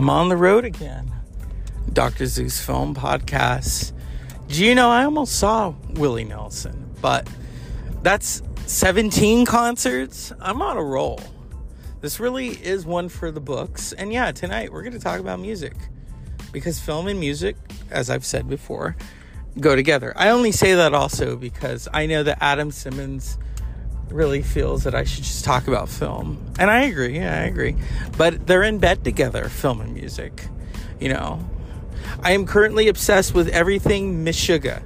I'm on the road again. Dr. Zeus Film Podcast. Do you know I almost saw Willie Nelson, but that's 17 concerts. I'm on a roll. This really is one for the books. And yeah, tonight we're going to talk about music because film and music, as I've said before, go together. I only say that also because I know that Adam Simmons really feels that I should just talk about film. And I agree, yeah, I agree. But they're in bed together, film and music. You know, I am currently obsessed with everything Meshuggah.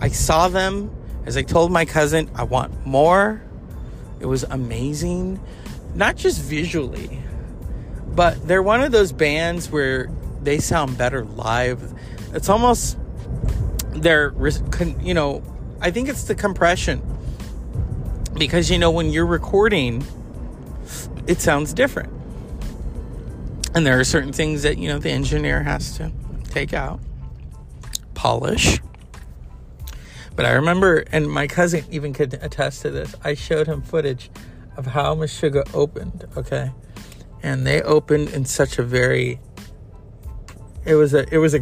I saw them, as I told my cousin, I want more. It was amazing, not just visually, but they're one of those bands where they sound better live. It's almost they're you know, I think it's the compression because you know when you're recording it sounds different. And there are certain things that you know the engineer has to take out polish. But i remember and my cousin even could attest to this i showed him footage of how Meshuggah opened okay? And they opened in such a very it was a it was a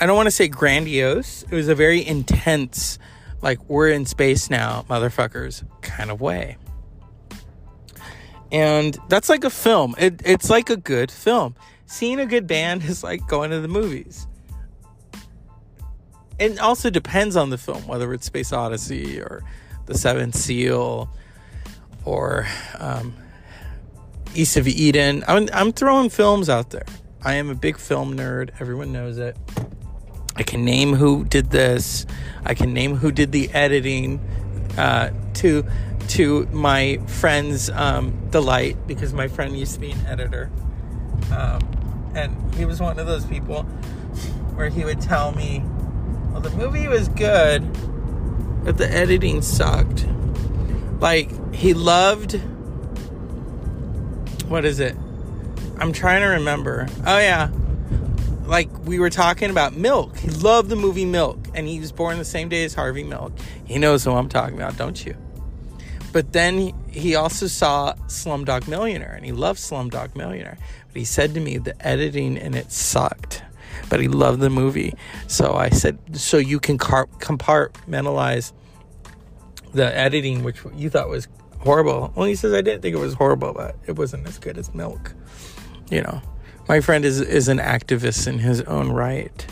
i don't want to say grandiose it was a very intense like we're in space now, motherfuckers, kind of way. And that's like a film. It, it's like a good film. Seeing a good band is like going to the movies. It also depends on the film, whether it's Space Odyssey or The Seventh Seal or um, East of Eden. I'm, I'm throwing films out there. I am a big film nerd. Everyone knows it. I can name who did this. I can name who did the editing uh, to to my friend's um, delight because my friend used to be an editor, um, and he was one of those people where he would tell me, "Well, the movie was good, but the editing sucked." Like he loved. What is it? I'm trying to remember. Oh yeah, like we were talking about Milk. He loved the movie Milk, and he was born the same day as Harvey Milk. He knows who I'm talking about, don't you? But then he also saw Slumdog Millionaire, and he loved Slumdog Millionaire. But he said to me the editing in it sucked, but he loved the movie. So I said, so you can compartmentalize the editing, which you thought was horrible. Well, he says I didn't think it was horrible, but it wasn't as good as Milk. You know my friend is is an activist in his own right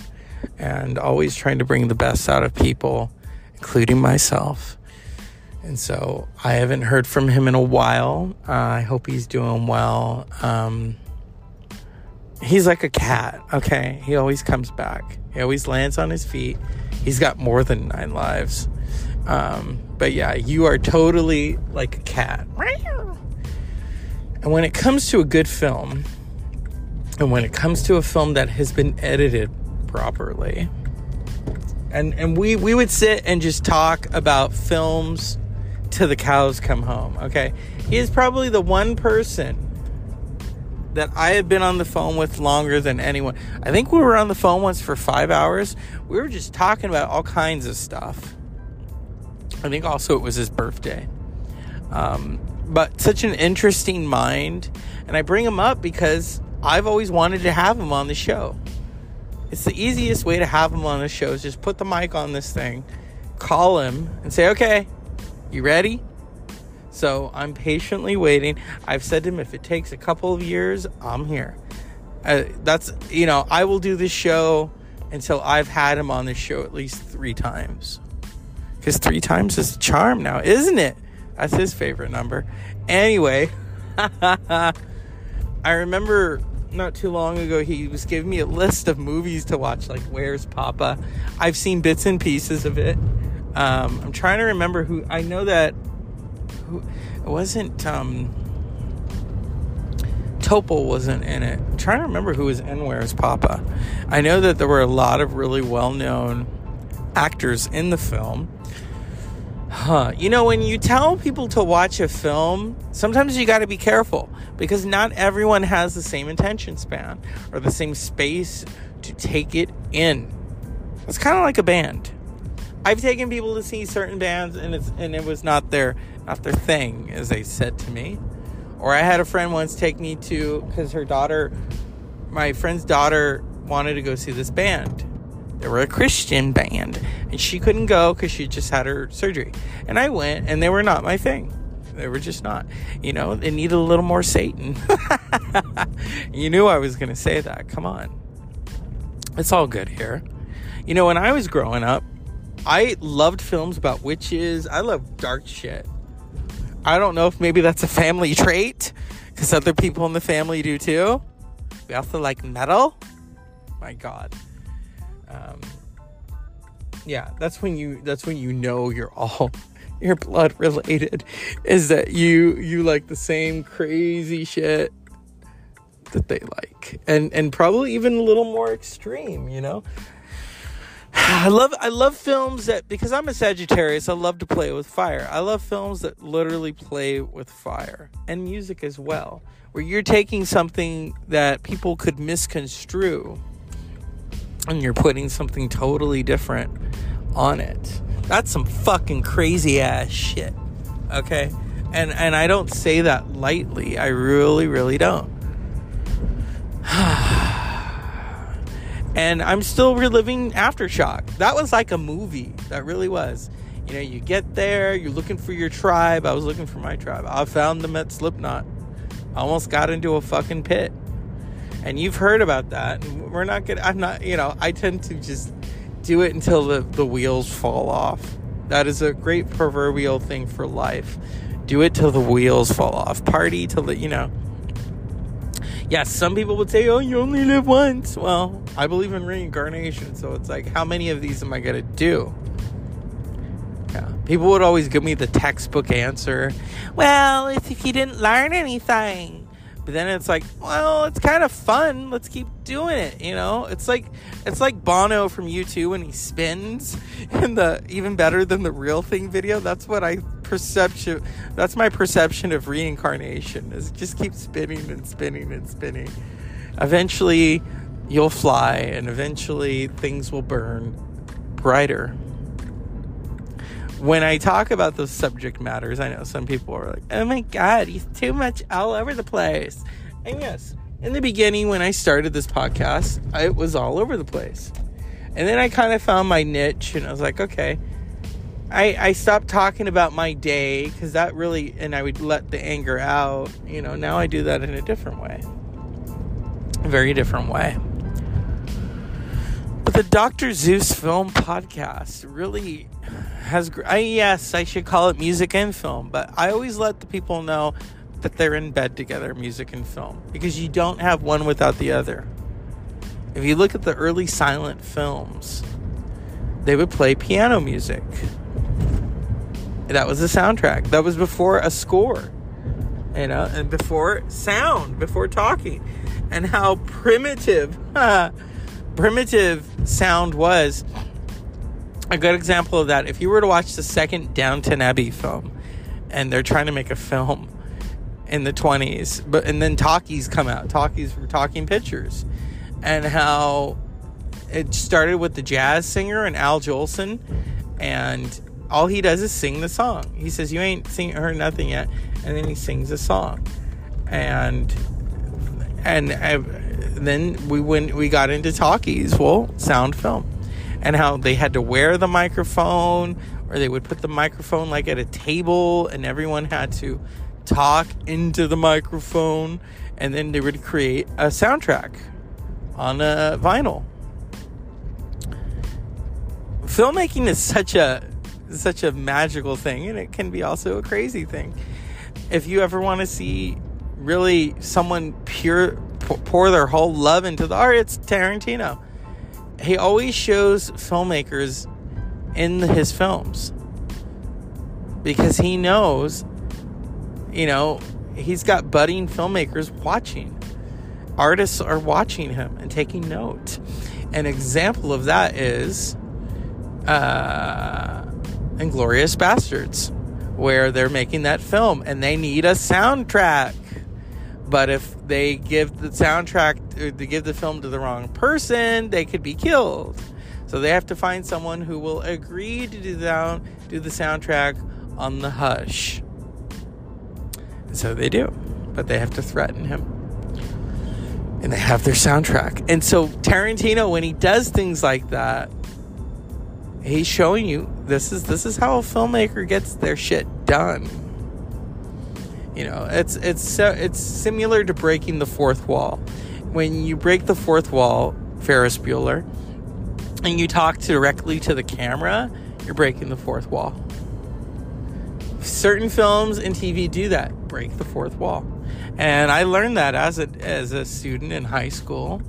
and always trying to bring the best out of people including myself. And so i haven't heard from him in a while. Uh, i hope he's doing well. Um, he's like a cat okay? He always comes back. He always lands on his feet. He's got more than nine lives. Um, but yeah you are totally like a cat. And when it comes to a good film and when it comes to a film that has been edited properly, and and we we would sit and just talk about films till the cows come home. Okay, he is probably the one person that I have been on the phone with longer than anyone. I think we were on the phone once for five hours. We were just talking about all kinds of stuff. I think also it was his birthday. Um, but such an interesting mind, and I bring him up because I've always wanted to have him on the show. It's the easiest way to have him on the show is just put the mic on this thing, call him, and say, okay, you ready? So I'm patiently waiting. I've said to him, if it takes a couple of years, I'm here. Uh, that's, you know, I will do this show until I've had him on this show at least three times. Because three times is a charm now, isn't it? That's his favorite number. Anyway. I remember not too long ago he was giving me a list of movies to watch, like Where's Poppa. I've seen bits and pieces of it. Um, I'm trying to remember who. I know that who, it wasn't. Um, Topol wasn't in it. I'm trying to remember who was in Where's Poppa. I know that there were a lot of really well known actors in the film. Huh. You know, when you tell people to watch a film, sometimes you got to be careful because not everyone has the same attention span or the same space to take it in. It's kind of like a band. I've taken people to see certain bands and it's and it was not their not their thing as they said to me. Or I had a friend once take me to cuz her daughter my friend's daughter wanted to go see this band. They were a Christian band, and she couldn't go because she just had her surgery. And I went, and they were not my thing. They were just not. You know, they needed a little more Satan. you knew I was going to say that. Come on. It's all good here. You know, when I was growing up, I loved films about witches. I love dark shit. I don't know if maybe that's a family trait because other people in the family do too. We also like metal. My God. Um, yeah, that's when you that's when you know you're all you're blood related. Is that you you like the same crazy shit that they like, and and probably even a little more extreme. You know, I love I love films that because I'm a Sagittarius, I love to play with fire. I love films that literally play with fire and music as well, where you're taking something that people could misconstrue and you're putting something totally different on it. That's some fucking crazy ass shit. Okay? And and I don't say that lightly. I really really don't. and I'm still reliving Aftershock. That was like a movie. That really was. You know, you get there, you're looking for your tribe. I was looking for my tribe. I found them at Slipknot. I almost got into a fucking pit. And you've heard about that. We're not gonna I'm not, you know, I tend to just do it until the, the wheels fall off. That is a great proverbial thing for life. Do it till the wheels fall off. Party till the, you know, yes, some people would say, oh, you only live once. Well, I believe in reincarnation, so it's like, how many of these am I to do? Yeah. People would always give me the textbook answer. Well, if, if you didn't learn anything. But then it's like, well, it's kind of fun. Let's keep doing it. You know, it's like it's like Bono from U2 when he spins in the even better than the real thing video. That's what I perception. That's my perception of reincarnation. Is just keep spinning and spinning and spinning. Eventually, you'll fly, and eventually things will burn brighter when I talk about those subject matters, I know some people are like, oh my God, he's too much all over the place. And yes, in the beginning, when I started this podcast, it was all over the place. And then I kind of found my niche and I was like, okay. I, I stopped talking about my day because that really, and I would let the anger out. You know, now I do that in a different way. A very different way. The Dr. Zeus film podcast really has I, yes i should call it music and film but i always let the people know that they're in bed together music and film because you don't have one without the other if you look at the early silent films they would play piano music that was the soundtrack that was before a score you know and before sound before talking and how primitive primitive sound was a good example of that. If you were to watch the second Downton Abbey film and they're trying to make a film in the 20s but and then talkies come out. Talkies were talking pictures. And how it started with the jazz singer and Al Jolson and all he does is sing the song. He says you ain't seen heard nothing yet. And then he sings a song. And and uh, then we went we got into talkies. Well sound film. And how they had to wear the microphone or they would put the microphone like at a table and everyone had to talk into the microphone. And then they would create a soundtrack on a vinyl. Filmmaking is such a such a magical thing and it can be also a crazy thing. If you ever want to see really someone pure pour their whole love into the art it's tarantino he always shows filmmakers in his films because he knows, you know, he's got budding filmmakers watching. Artists are watching him and taking note. An example of that is uh, Inglourious Basterds, where they're making that film and they need a soundtrack. But if they give the soundtrack, uh, they give the film to the wrong person, they could be killed. So they have to find someone who will agree to do the, do the soundtrack on the hush. And so they do, but they have to threaten him. and they have their soundtrack. And so Tarantino, when he does things like that, he's showing you this is this is how a filmmaker gets their shit done. You know, it's it's so it's similar to breaking the fourth wall. When you break the fourth wall, Ferris Bueller, and you talk directly to the camera, you're breaking the fourth wall. Certain films and TV do that, break the fourth wall. And I learned that as a as a student in high school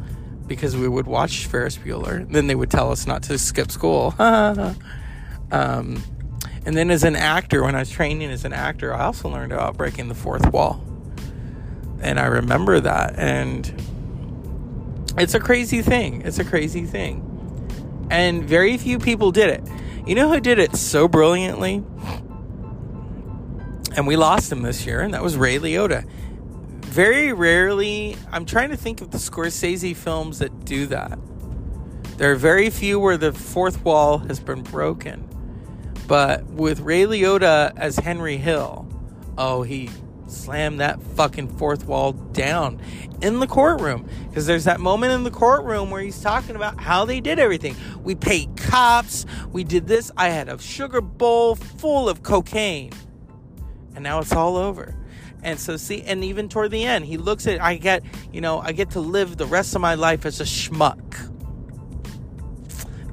because we would watch Ferris Bueller. Then they would tell us not to skip school. um, and then as an actor, when I was training as an actor, I also learned about breaking the fourth wall. And I remember that. And it's a crazy thing. It's a crazy thing. And very few people did it. You know who did it so brilliantly? And we lost him this year, and that was Ray Liotta very rarely, I'm trying to think of the Scorsese films that do that. There are very few where the fourth wall has been broken. But with Ray Liotta as Henry Hill, oh, he slammed that fucking fourth wall down in the courtroom. Because there's that moment in the courtroom where he's talking about how they did everything. We paid cops, we did this. I had a sugar bowl full of cocaine. And now it's all over. And so see, and even toward the end, he looks at I get, you know, I get to live the rest of my life as a schmuck.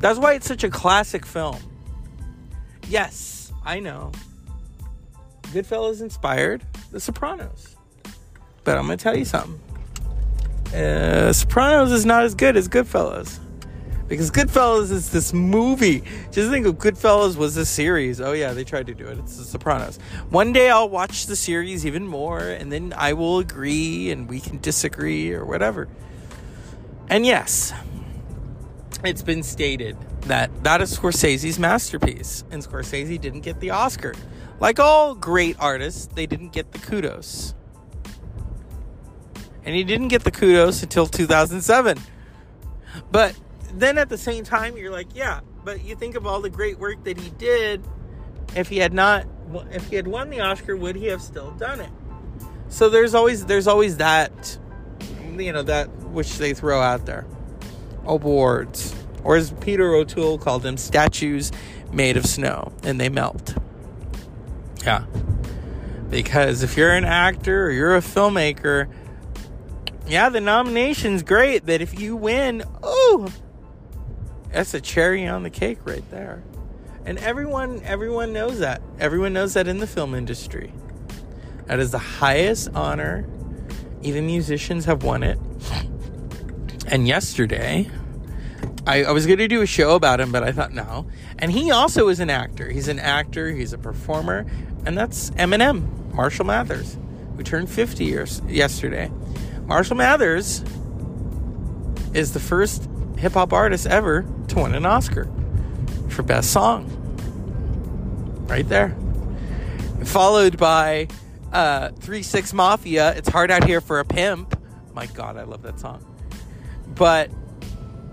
That's why it's such a classic film. Yes, I know. Goodfellas inspired The Sopranos. But I'm going to tell you something. Uh, Sopranos is not as good as Goodfellas. Because Goodfellas is this movie. Just think of Goodfellas was a series. Oh yeah, they tried to do it. It's The Sopranos. One day I'll watch the series even more, and then I will agree, and we can disagree or whatever. And yes, it's been stated that that is Scorsese's masterpiece, and Scorsese didn't get the Oscar. Like all great artists, they didn't get the kudos. And he didn't get the kudos until 2007. But then at the same time, you're like, yeah, but you think of all the great work that he did. If he had not, if he had won the Oscar, would he have still done it? So there's always there's always that, you know, that which they throw out there, awards, or as Peter O'Toole called them, statues made of snow, and they melt. Yeah, because if you're an actor or you're a filmmaker, yeah, the nomination's great, but if you win, oh, that's a cherry on the cake right there. And everyone everyone knows that. Everyone knows that in the film industry. That is the highest honor. Even musicians have won it. And yesterday, I, I was going to do a show about him, but I thought no. And he also is an actor. He's an actor, he's a performer, and that's Eminem, Marshall Mathers, who turned 50 years yesterday. Marshall Mathers is the first hip hop artist ever to win an Oscar for Best Song. Right there. Followed by uh, 3 6 Mafia, It's Hard Out Here for a Pimp. My God, I love that song. But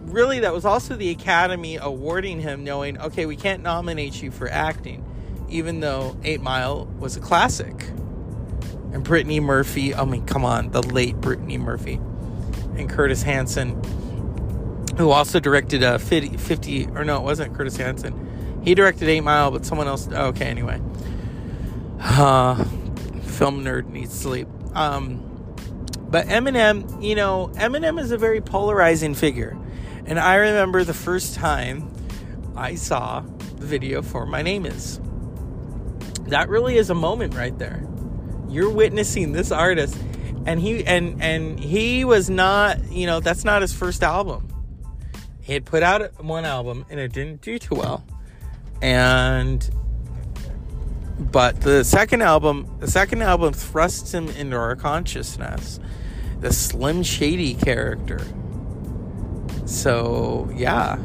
really, that was also the Academy awarding him, knowing, okay, we can't nominate you for acting, even though Eight Mile was a classic. And Brittany Murphy, I mean, come on, the late Brittany Murphy, and Curtis Hanson who also directed uh, 50, 50 or no, it wasn't Curtis Hanson. He directed Eight Mile, but someone else. Oh, okay, anyway. Uh, film nerd needs sleep. Um, but Eminem, you know, Eminem is a very polarizing figure. And I remember the first time I saw the video for My Name Is. That really is a moment right there. You're witnessing this artist and he and and he was not, you know, that's not his first album he had put out one album and it didn't do too well. And but the second album, the second album thrusts him into our consciousness. The Slim Shady character. So, yeah.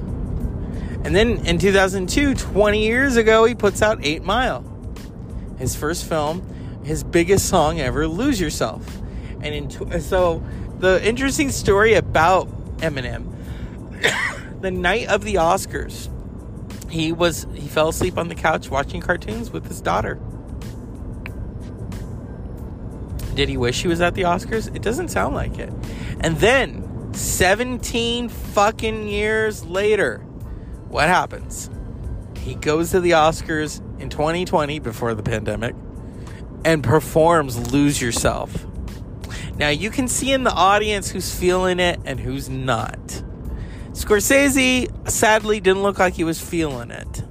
And then in 2002, 20 years ago, he puts out 8 Mile. His first film, his biggest song ever, Lose Yourself. And in, so the interesting story about Eminem the night of the Oscars, he was he fell asleep on the couch watching cartoons with his daughter. Did he wish he was at the Oscars? It doesn't sound like it. And then 17 fucking years later, what happens? He goes to the Oscars in 2020 before the pandemic and performs Lose Yourself. Now you can see in the audience who's feeling it and who's not. Scorsese sadly didn't look like he was feeling it,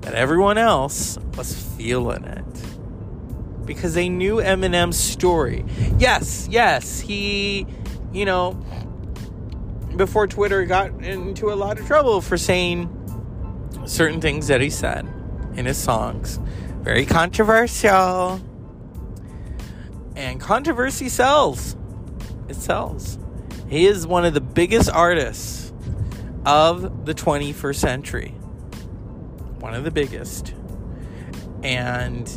but everyone else was feeling it because they knew Eminem's story. Yes, yes, he, you know, before Twitter got into a lot of trouble for saying certain things that he said in his songs. Very controversial. And controversy sells. It sells. He is one of the biggest artists of the 21st century. One of the biggest. And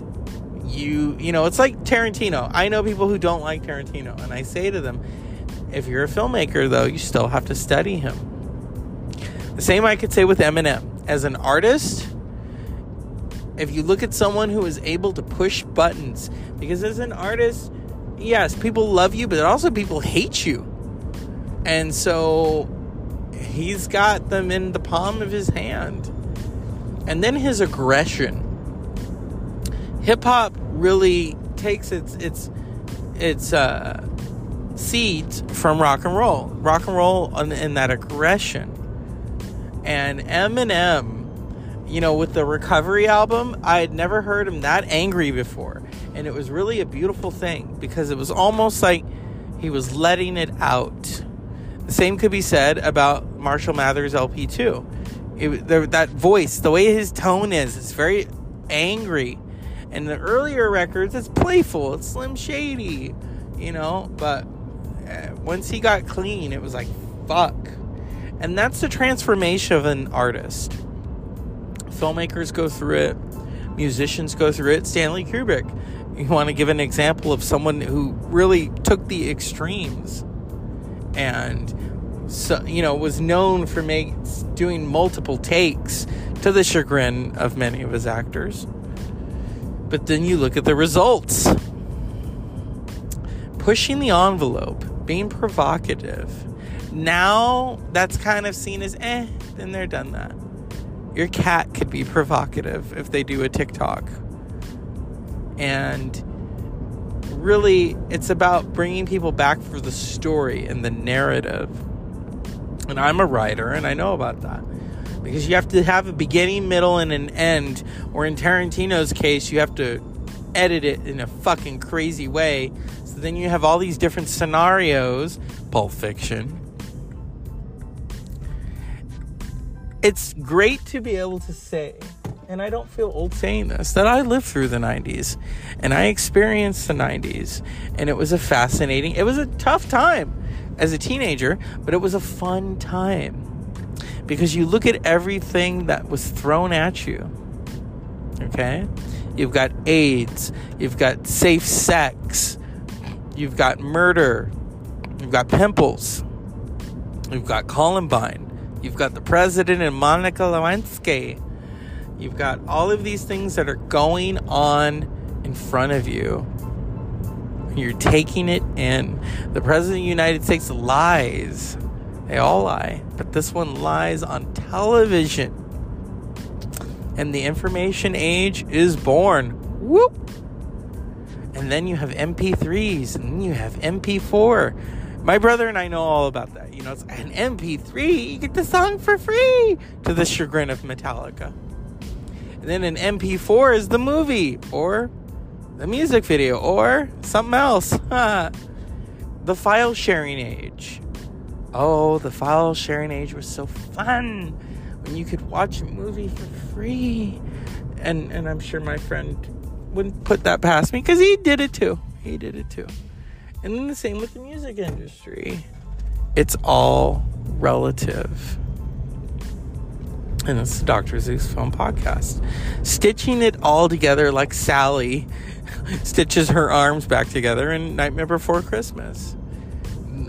you you know it's like Tarantino. I know people who don't like Tarantino and I say to them if you're a filmmaker though you still have to study him. The same I could say with Eminem. As an artist, if you look at someone who is able to push buttons because as an artist, yes, people love you, but also people hate you. And so he's got them in the palm of his hand. And then his aggression hip hop really takes its its its uh, seeds from rock and roll, rock and roll, and, that aggression. And Eminem, you know, with the Recovery album, I had never heard him that angry before, and it was really a beautiful thing because it was almost like he was letting it out. The same could be said about Marshall Mathers LP two. It, that voice, the way his tone is, it's very angry and the earlier records, it's playful, it's Slim Shady, you know. But uh, once he got clean, it was like, fuck. And that's the transformation of an artist. Filmmakers go through it, musicians go through it. Stanley Kubrick, you want to give an example of someone who really took the extremes and so, you know was known for make, doing multiple takes to the chagrin of many of his actors but then you look at the results. Pushing the envelope, being provocative. Now that's kind of seen as eh, then they're done that. Your cat could be provocative if they do a TikTok. And really, it's about bringing people back for the story and the narrative. And I'm a writer and I know about that because you have to have a beginning, middle, and an end. Or in Tarantino's case, you have to edit it in a fucking crazy way. So then you have all these different scenarios. Pulp Fiction. It's great to be able to say, and I don't feel old saying this, that I lived through the 90s and I experienced the 90s. And it was a fascinating, it was a tough time as a teenager, but it was a fun time because you look at everything that was thrown at you. Okay? You've got AIDS, you've got safe sex, you've got murder, you've got pimples, you've got Columbine, you've got the president and Monica Lewinsky. You've got all of these things that are going on in front of you. You're taking it in. The president of the United States lies they all lie, but this one lies on television. And the information age is born. Whoop! And then you have MP3s, and then you have MP4. My brother and I know all about that. You know, it's an MP3, you get the song for free to the chagrin of Metallica. And then an MP4 is the movie, or the music video, or something else. the file sharing age. Oh, the file sharing age was so fun when you could watch a movie for free. And and I'm sure my friend wouldn't put that past me because he did it too. He did it too. And then the same with the music industry. It's all relative. And it's the Dr. Zeus Film Podcast. Stitching it all together like Sally stitches her arms back together in Nightmare Before Christmas.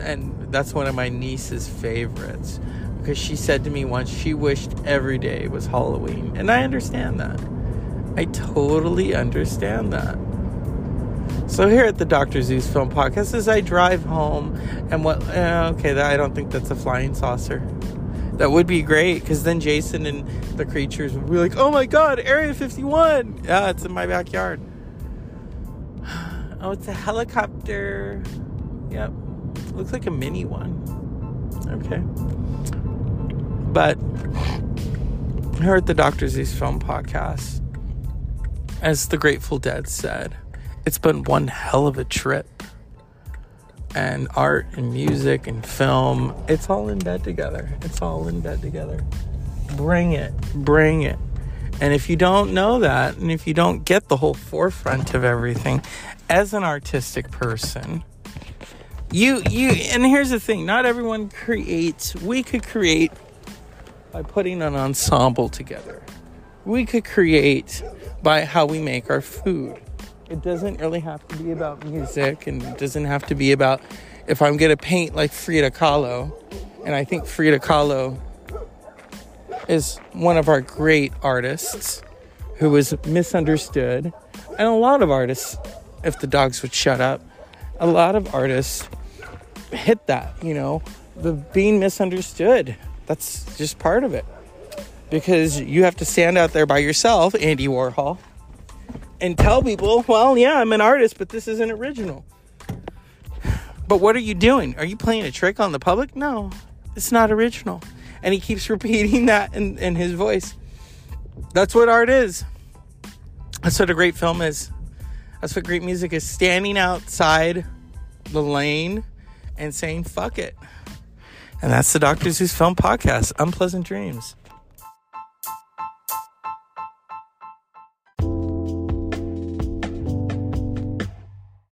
And that's one of my niece's favorites because she said to me once she wished every day was Halloween. And I understand that. I totally understand that. So here at the Dr. Zeus Film Podcast, as I drive home, and what? Uh, okay, I don't think that's a flying saucer. That would be great because then Jason and the creatures would be like, "Oh my God, Area 51! Yeah, it's in my backyard." Oh, it's a helicopter. Yep, looks like a mini one. Okay, but here heard the Dr. Zeus Film Podcast, as the Grateful Dead said it's been one hell of a trip. And art and music and film, it's all in bed together. It's all in bed together. Bring it, bring it. And if you don't know that, and if you don't get the whole forefront of everything, as an artistic person, you you and here's the thing, not everyone creates. We could create by putting an ensemble together. We could create by how we make our food it doesn't really have to be about music and it doesn't have to be about if I'm to paint like Frida Kahlo. And I think Frida Kahlo is one of our great artists who was misunderstood. And a lot of artists, if the dogs would shut up, a lot of artists hit that, you know, the being misunderstood. That's just part of it. Because you have to stand out there by yourself, Andy Warhol and tell people, well, yeah, I'm an artist, but this isn't original. But what are you doing? Are you playing a trick on the public? No, it's not original. And he keeps repeating that in, in his voice. That's what art is. That's what a great film is. That's what great music is standing outside the lane and saying, fuck it. And that's the Dr. Zeus Film Podcast, Unpleasant Dreams.